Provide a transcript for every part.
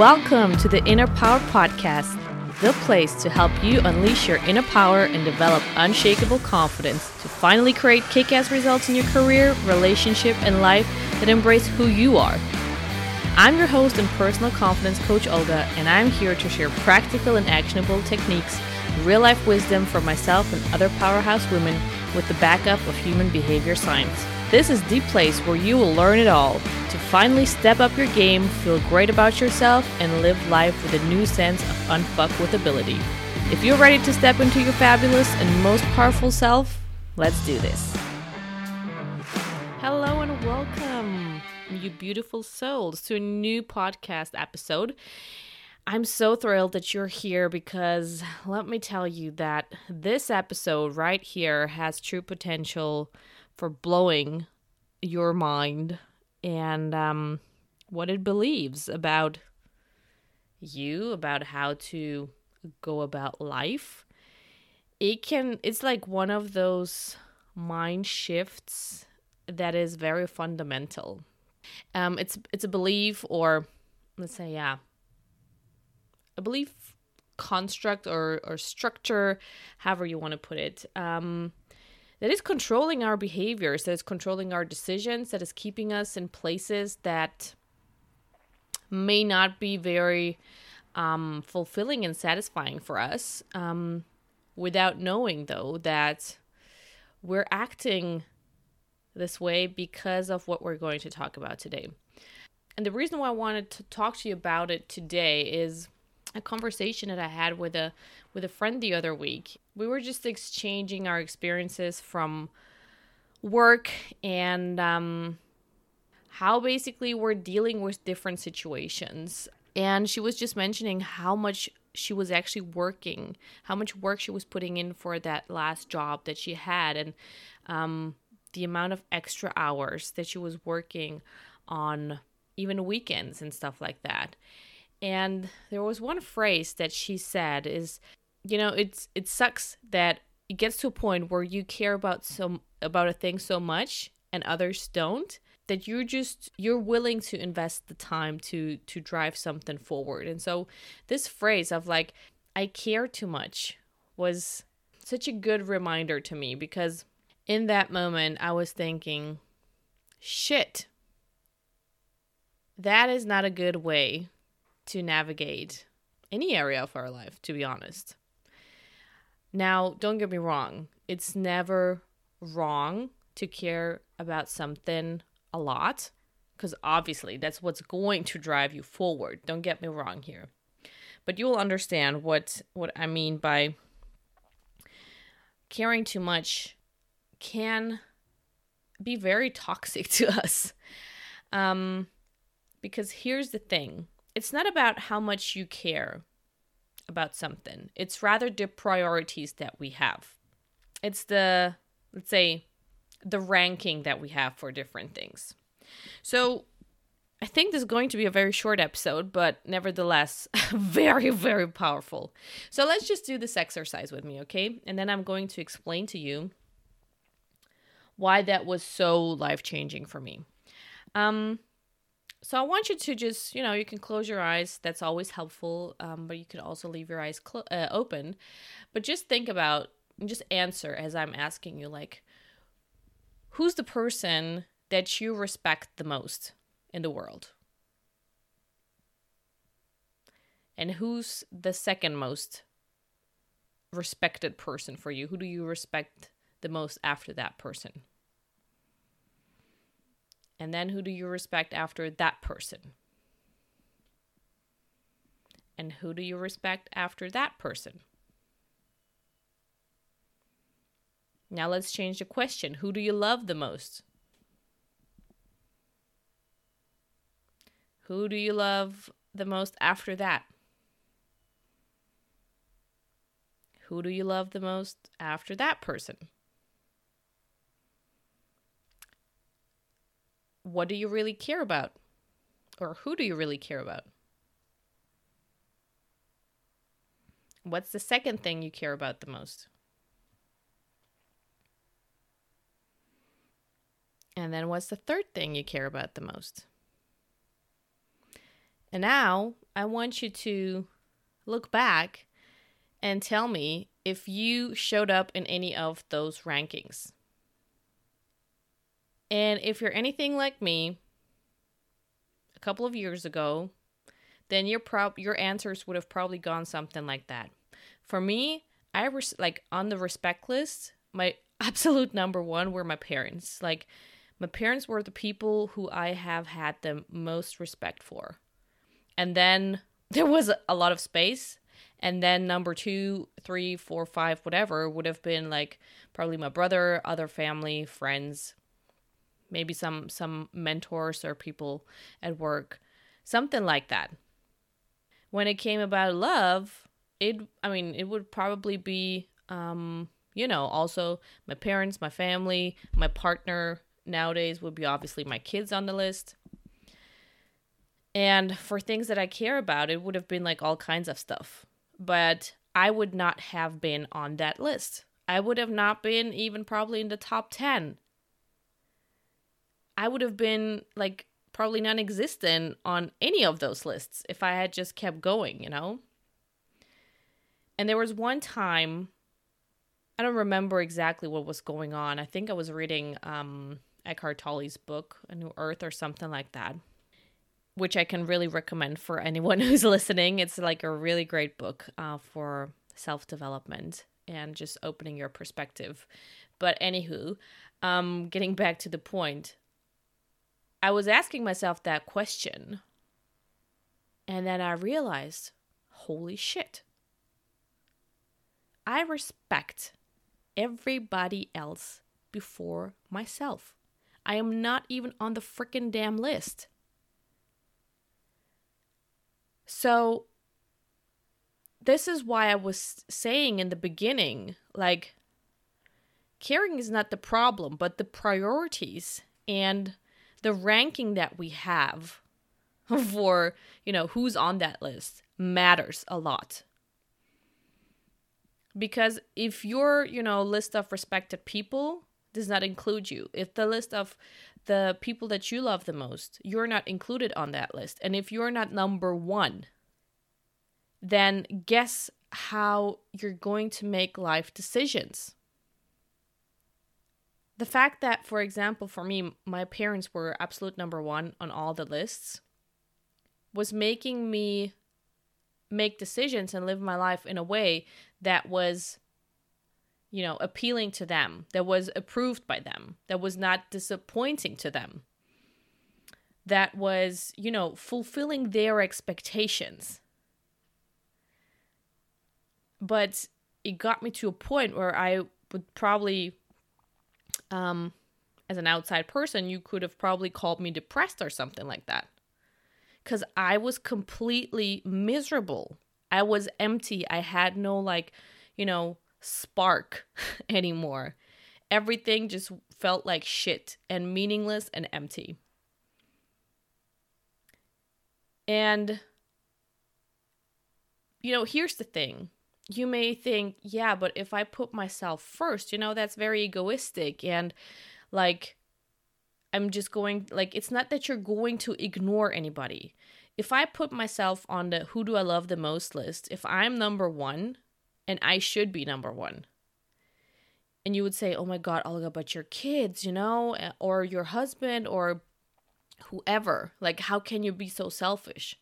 Welcome to the Inner Power Podcast, the place to help you unleash your inner power and develop unshakable confidence to finally create kick ass results in your career, relationship, and life that embrace who you are. I'm your host and personal confidence coach, Olga, and I'm here to share practical and actionable techniques, real life wisdom for myself and other powerhouse women with the backup of human behavior science. This is the place where you will learn it all to finally step up your game, feel great about yourself, and live life with a new sense of unfuck with ability. If you're ready to step into your fabulous and most powerful self, let's do this. Hello and welcome, you beautiful souls, to a new podcast episode. I'm so thrilled that you're here because let me tell you that this episode right here has true potential for blowing your mind and um, what it believes about you, about how to go about life. It can, it's like one of those mind shifts that is very fundamental. Um, it's it's a belief, or let's say, yeah, a belief construct or or structure, however you want to put it. Um, that is controlling our behaviors, that is controlling our decisions, that is keeping us in places that may not be very um, fulfilling and satisfying for us um, without knowing, though, that we're acting this way because of what we're going to talk about today. And the reason why I wanted to talk to you about it today is a conversation that I had with a with a friend the other week. We were just exchanging our experiences from work and um, how basically we're dealing with different situations. And she was just mentioning how much she was actually working, how much work she was putting in for that last job that she had, and um, the amount of extra hours that she was working on even weekends and stuff like that. And there was one phrase that she said is, you know, it's it sucks that it gets to a point where you care about some about a thing so much and others don't that you're just you're willing to invest the time to to drive something forward. And so this phrase of like I care too much was such a good reminder to me because in that moment I was thinking shit that is not a good way to navigate any area of our life, to be honest. Now, don't get me wrong, it's never wrong to care about something a lot because obviously that's what's going to drive you forward. Don't get me wrong here. But you will understand what what I mean by caring too much can be very toxic to us. Um because here's the thing it's not about how much you care about something, it's rather the priorities that we have. It's the, let's say, the ranking that we have for different things. So, I think this is going to be a very short episode, but nevertheless, very, very powerful. So, let's just do this exercise with me, okay? And then I'm going to explain to you why that was so life changing for me. Um, so I want you to just, you know, you can close your eyes. That's always helpful. Um, but you can also leave your eyes clo- uh, open. But just think about, just answer as I'm asking you, like, who's the person that you respect the most in the world? And who's the second most respected person for you? Who do you respect the most after that person? And then who do you respect after that person? And who do you respect after that person? Now let's change the question. Who do you love the most? Who do you love the most after that? Who do you love the most after that person? What do you really care about? Or who do you really care about? What's the second thing you care about the most? And then what's the third thing you care about the most? And now I want you to look back and tell me if you showed up in any of those rankings. And if you're anything like me, a couple of years ago, then your prob your answers would have probably gone something like that. For me, I was like on the respect list, my absolute number one were my parents. Like my parents were the people who I have had the most respect for. And then there was a lot of space and then number two, three, four, five, whatever would have been like probably my brother, other family, friends, maybe some some mentors or people at work, something like that. When it came about love, it I mean it would probably be um you know also my parents, my family, my partner nowadays would be obviously my kids on the list. And for things that I care about, it would have been like all kinds of stuff but I would not have been on that list. I would have not been even probably in the top 10. I would have been like probably non existent on any of those lists if I had just kept going, you know? And there was one time, I don't remember exactly what was going on. I think I was reading um, Eckhart Tolle's book, A New Earth, or something like that which I can really recommend for anyone who's listening. It's like a really great book uh, for self development and just opening your perspective. But anywho, um, getting back to the point, I was asking myself that question, and then I realized, holy shit, I respect everybody else before myself. I am not even on the freaking damn list. So, this is why I was saying in the beginning like, caring is not the problem, but the priorities and the ranking that we have for, you know, who's on that list matters a lot. Because if your, you know, list of respected people does not include you, if the list of the people that you love the most, you're not included on that list. And if you're not number one, then guess how you're going to make life decisions. The fact that, for example, for me, my parents were absolute number one on all the lists was making me make decisions and live my life in a way that was you know, appealing to them, that was approved by them, that was not disappointing to them, that was, you know, fulfilling their expectations. But it got me to a point where I would probably, um, as an outside person, you could have probably called me depressed or something like that. Because I was completely miserable. I was empty. I had no, like, you know, spark anymore. Everything just felt like shit and meaningless and empty. And, you know, here's the thing. You may think, yeah, but if I put myself first, you know, that's very egoistic. And, like, I'm just going, like, it's not that you're going to ignore anybody. If I put myself on the who do I love the most list, if I'm number one, and I should be number one. And you would say, oh my God, Olga, but your kids, you know, eh, or your husband, or whoever. Like, how can you be so selfish?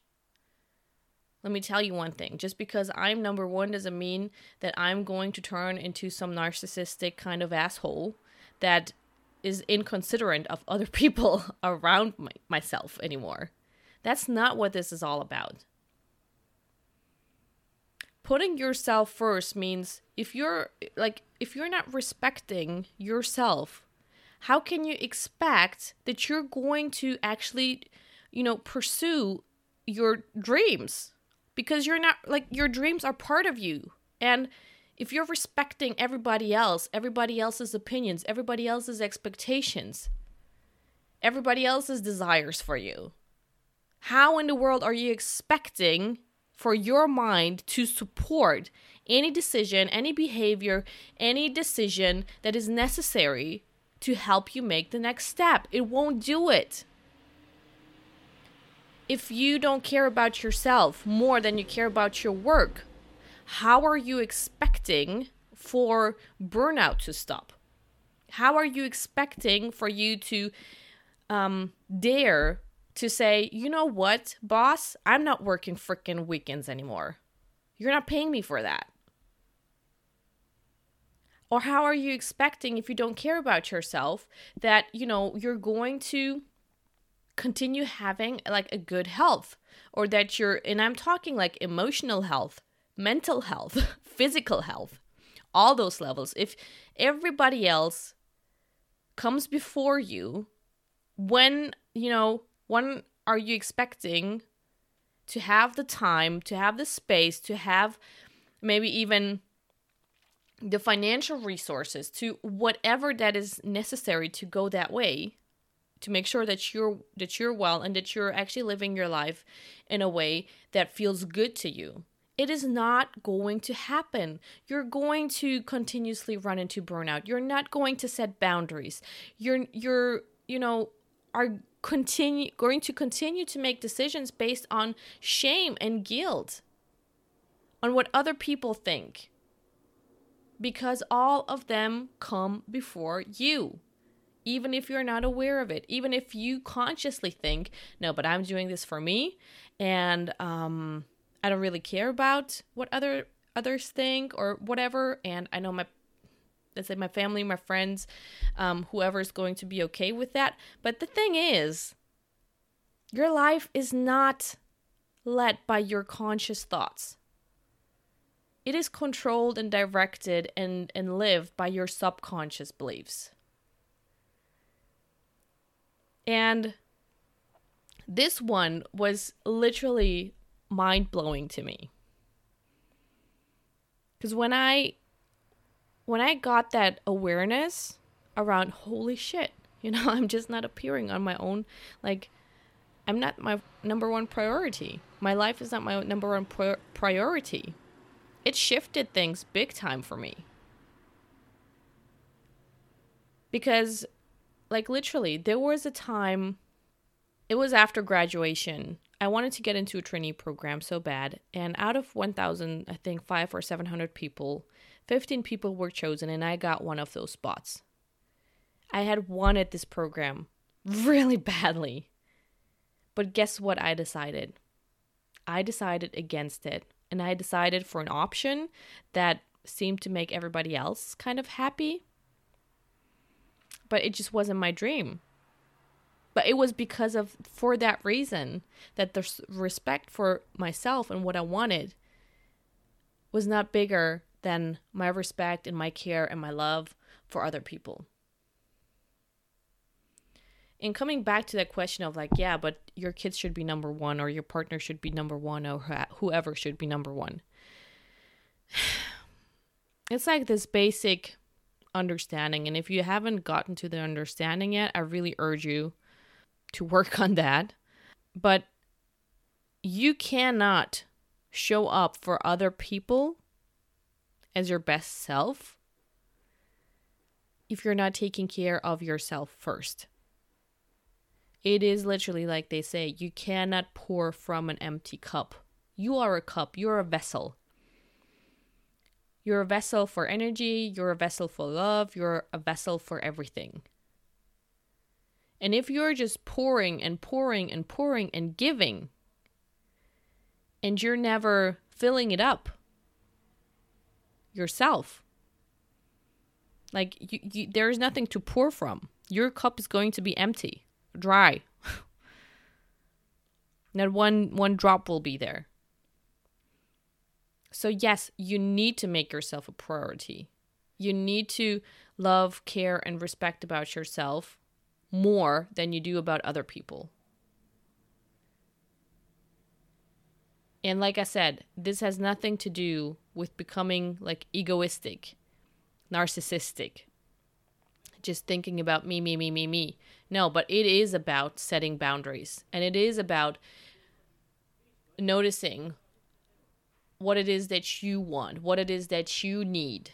Let me tell you one thing. Just because I'm number one doesn't mean that I'm going to turn into some narcissistic kind of asshole that is inconsiderate of other people around my, myself anymore. That's not what this is all about. Putting yourself first means if you're like if you're not respecting yourself how can you expect that you're going to actually you know pursue your dreams because you're not like your dreams are part of you and if you're respecting everybody else everybody else's opinions everybody else's expectations everybody else's desires for you how in the world are you expecting for your mind to support any decision, any behavior, any decision that is necessary to help you make the next step. It won't do it. If you don't care about yourself more than you care about your work, how are you expecting for burnout to stop? How are you expecting for you to um, dare to say, you know what, boss, I'm not working freaking weekends anymore. You're not paying me for that. Or how are you expecting, if you don't care about yourself, that, you know, you're going to continue having like a good health or that you're, and I'm talking like emotional health, mental health, physical health, all those levels. If everybody else comes before you, when, you know, when are you expecting to have the time, to have the space, to have maybe even the financial resources to whatever that is necessary to go that way to make sure that you're that you're well and that you're actually living your life in a way that feels good to you. It is not going to happen. You're going to continuously run into burnout. You're not going to set boundaries. You're you're you know are continue going to continue to make decisions based on shame and guilt on what other people think because all of them come before you even if you're not aware of it even if you consciously think no but i'm doing this for me and um i don't really care about what other others think or whatever and i know my let's say my family my friends um whoever is going to be okay with that but the thing is your life is not led by your conscious thoughts it is controlled and directed and, and lived by your subconscious beliefs. And this one was literally mind blowing to me. Because when I when I got that awareness around holy shit, you know, I'm just not appearing on my own like I'm not my number one priority. My life is not my number one pri- priority it shifted things big time for me. Because, like, literally, there was a time, it was after graduation. I wanted to get into a trainee program so bad. And out of 1,000, I think five or 700 people, 15 people were chosen, and I got one of those spots. I had wanted this program really badly. But guess what I decided? I decided against it and I decided for an option that seemed to make everybody else kind of happy. But it just wasn't my dream. But it was because of, for that reason, that the respect for myself and what I wanted was not bigger than my respect and my care and my love for other people and coming back to that question of like yeah but your kids should be number one or your partner should be number one or whoever should be number one it's like this basic understanding and if you haven't gotten to the understanding yet i really urge you to work on that but you cannot show up for other people as your best self if you're not taking care of yourself first it is literally like they say you cannot pour from an empty cup. You are a cup, you're a vessel. You're a vessel for energy, you're a vessel for love, you're a vessel for everything. And if you're just pouring and pouring and pouring and giving, and you're never filling it up yourself, like you, you, there is nothing to pour from. Your cup is going to be empty dry. Not one one drop will be there. So yes, you need to make yourself a priority. You need to love, care and respect about yourself more than you do about other people. And like I said, this has nothing to do with becoming like egoistic, narcissistic, just thinking about me, me, me, me, me. No, but it is about setting boundaries and it is about noticing what it is that you want, what it is that you need.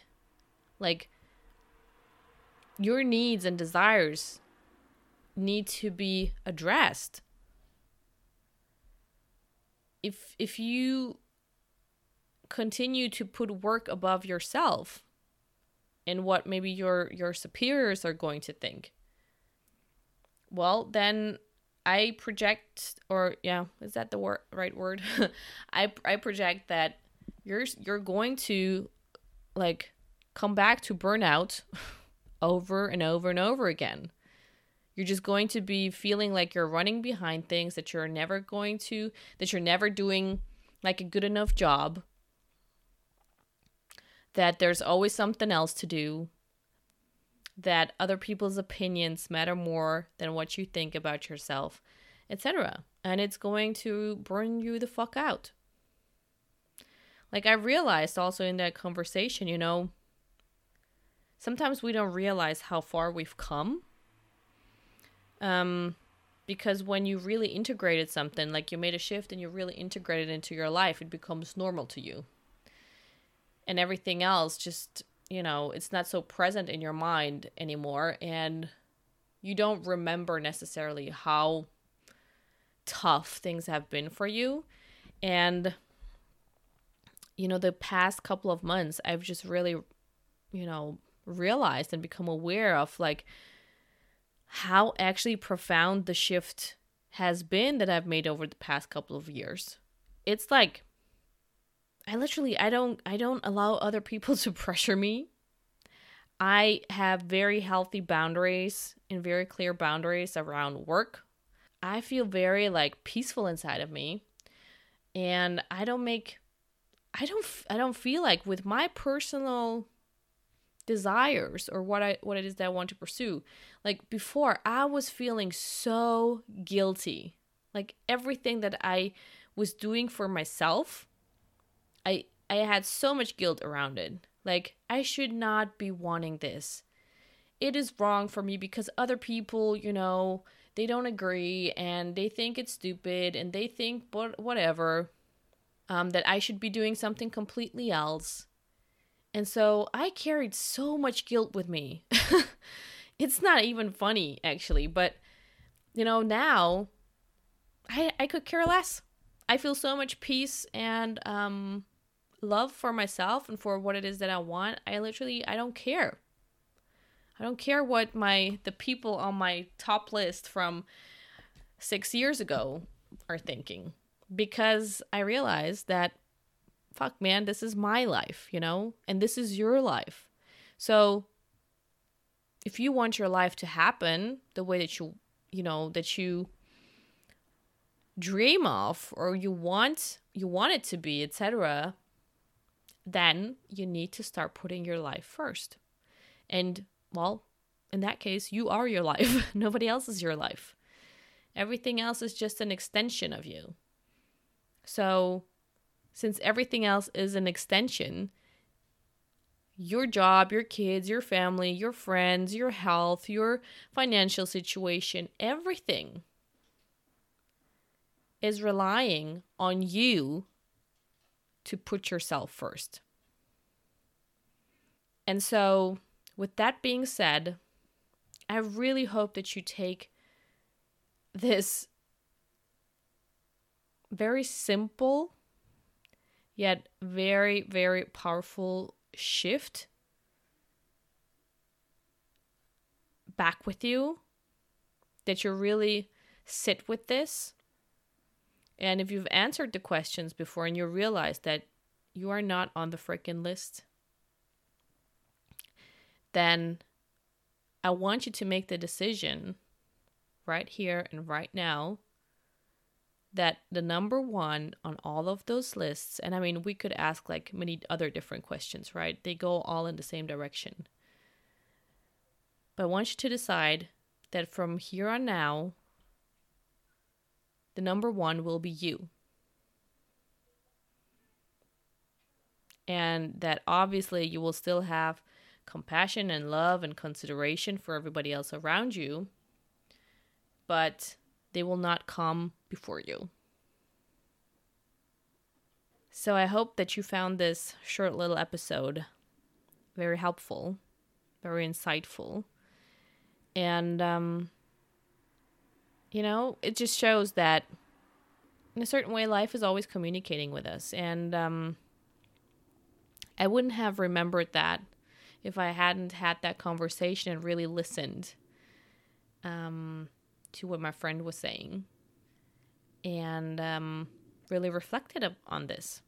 Like, your needs and desires need to be addressed. if if you continue to put work above yourself and what maybe your your superiors are going to think well then i project or yeah is that the word right word? I i project that you're you're going to like come back to burnout over and over and over again. You're just going to be feeling like you're running behind things that you're never going to that you're never doing like a good enough job that there's always something else to do, that other people's opinions matter more than what you think about yourself, etc. And it's going to burn you the fuck out. Like I realized also in that conversation, you know, sometimes we don't realize how far we've come. Um because when you really integrated something, like you made a shift and you really integrated into your life, it becomes normal to you and everything else just you know it's not so present in your mind anymore and you don't remember necessarily how tough things have been for you and you know the past couple of months i've just really you know realized and become aware of like how actually profound the shift has been that I've made over the past couple of years. It's like I literally I don't I don't allow other people to pressure me. I have very healthy boundaries and very clear boundaries around work. I feel very like peaceful inside of me and I don't make I don't I don't feel like with my personal desires or what I what it is that I want to pursue. Like before I was feeling so guilty. Like everything that I was doing for myself I I had so much guilt around it. Like I should not be wanting this. It is wrong for me because other people, you know, they don't agree and they think it's stupid and they think what whatever um, that I should be doing something completely else. And so I carried so much guilt with me. it's not even funny actually, but you know, now I I could care less. I feel so much peace and um love for myself and for what it is that I want, I literally I don't care. I don't care what my the people on my top list from 6 years ago are thinking because I realized that fuck man, this is my life, you know? And this is your life. So if you want your life to happen the way that you you know that you dream of or you want you want it to be etc then you need to start putting your life first. And, well, in that case, you are your life. Nobody else is your life. Everything else is just an extension of you. So, since everything else is an extension, your job, your kids, your family, your friends, your health, your financial situation, everything is relying on you to put yourself first. And so, with that being said, I really hope that you take this very simple yet very, very powerful shift back with you, that you really sit with this and if you've answered the questions before and you realize that you are not on the freaking list, then I want you to make the decision right here and right now that the number one on all of those lists, and I mean, we could ask like many other different questions, right? They go all in the same direction. But I want you to decide that from here on now, the number one will be you. And that obviously you will still have compassion and love and consideration for everybody else around you, but they will not come before you. So I hope that you found this short little episode very helpful, very insightful. And um, you know, it just shows that in a certain way, life is always communicating with us. And um, I wouldn't have remembered that if I hadn't had that conversation and really listened um, to what my friend was saying and um, really reflected on this.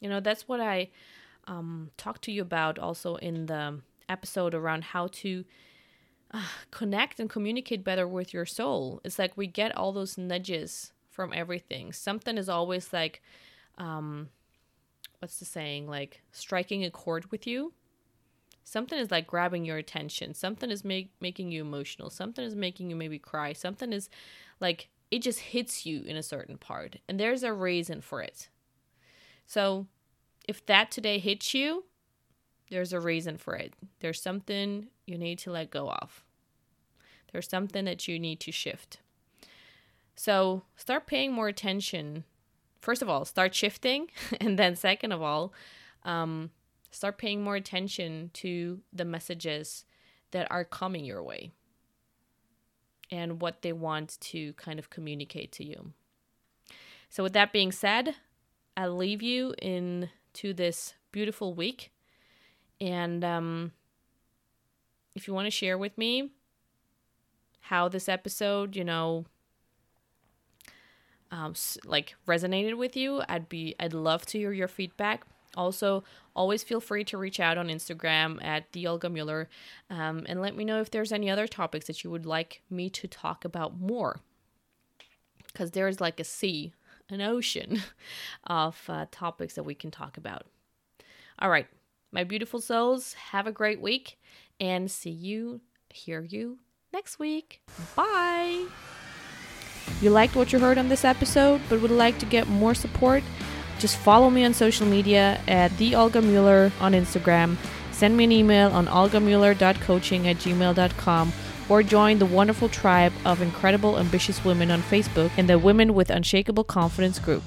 You know, that's what I um, talked to you about also in the episode around how to uh, connect and communicate better with your soul. It's like we get all those nudges from everything. Something is always like, um, what's the saying? Like striking a chord with you. Something is like grabbing your attention. Something is make, making you emotional. Something is making you maybe cry. Something is like it just hits you in a certain part, and there's a reason for it. So, if that today hits you, there's a reason for it. There's something you need to let go of. There's something that you need to shift. So start paying more attention. First of all, start shifting. And then, second of all, um, start paying more attention to the messages that are coming your way and what they want to kind of communicate to you. So, with that being said, I'll leave you in to this beautiful week. And um, if you want to share with me how this episode, you know, um, like resonated with you, I'd be I'd love to hear your feedback. Also, always feel free to reach out on Instagram at the Olga Mueller um, and let me know if there's any other topics that you would like me to talk about more. Because there's like a sea, an ocean of uh, topics that we can talk about. All right, my beautiful souls, have a great week and see you, hear you next week. Bye. You liked what you heard on this episode, but would like to get more support? Just follow me on social media at the Olga Mueller on Instagram. Send me an email on olgamueller.coaching at gmail.com or join the wonderful tribe of incredible, ambitious women on Facebook in the Women with Unshakable Confidence group.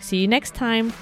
See you next time.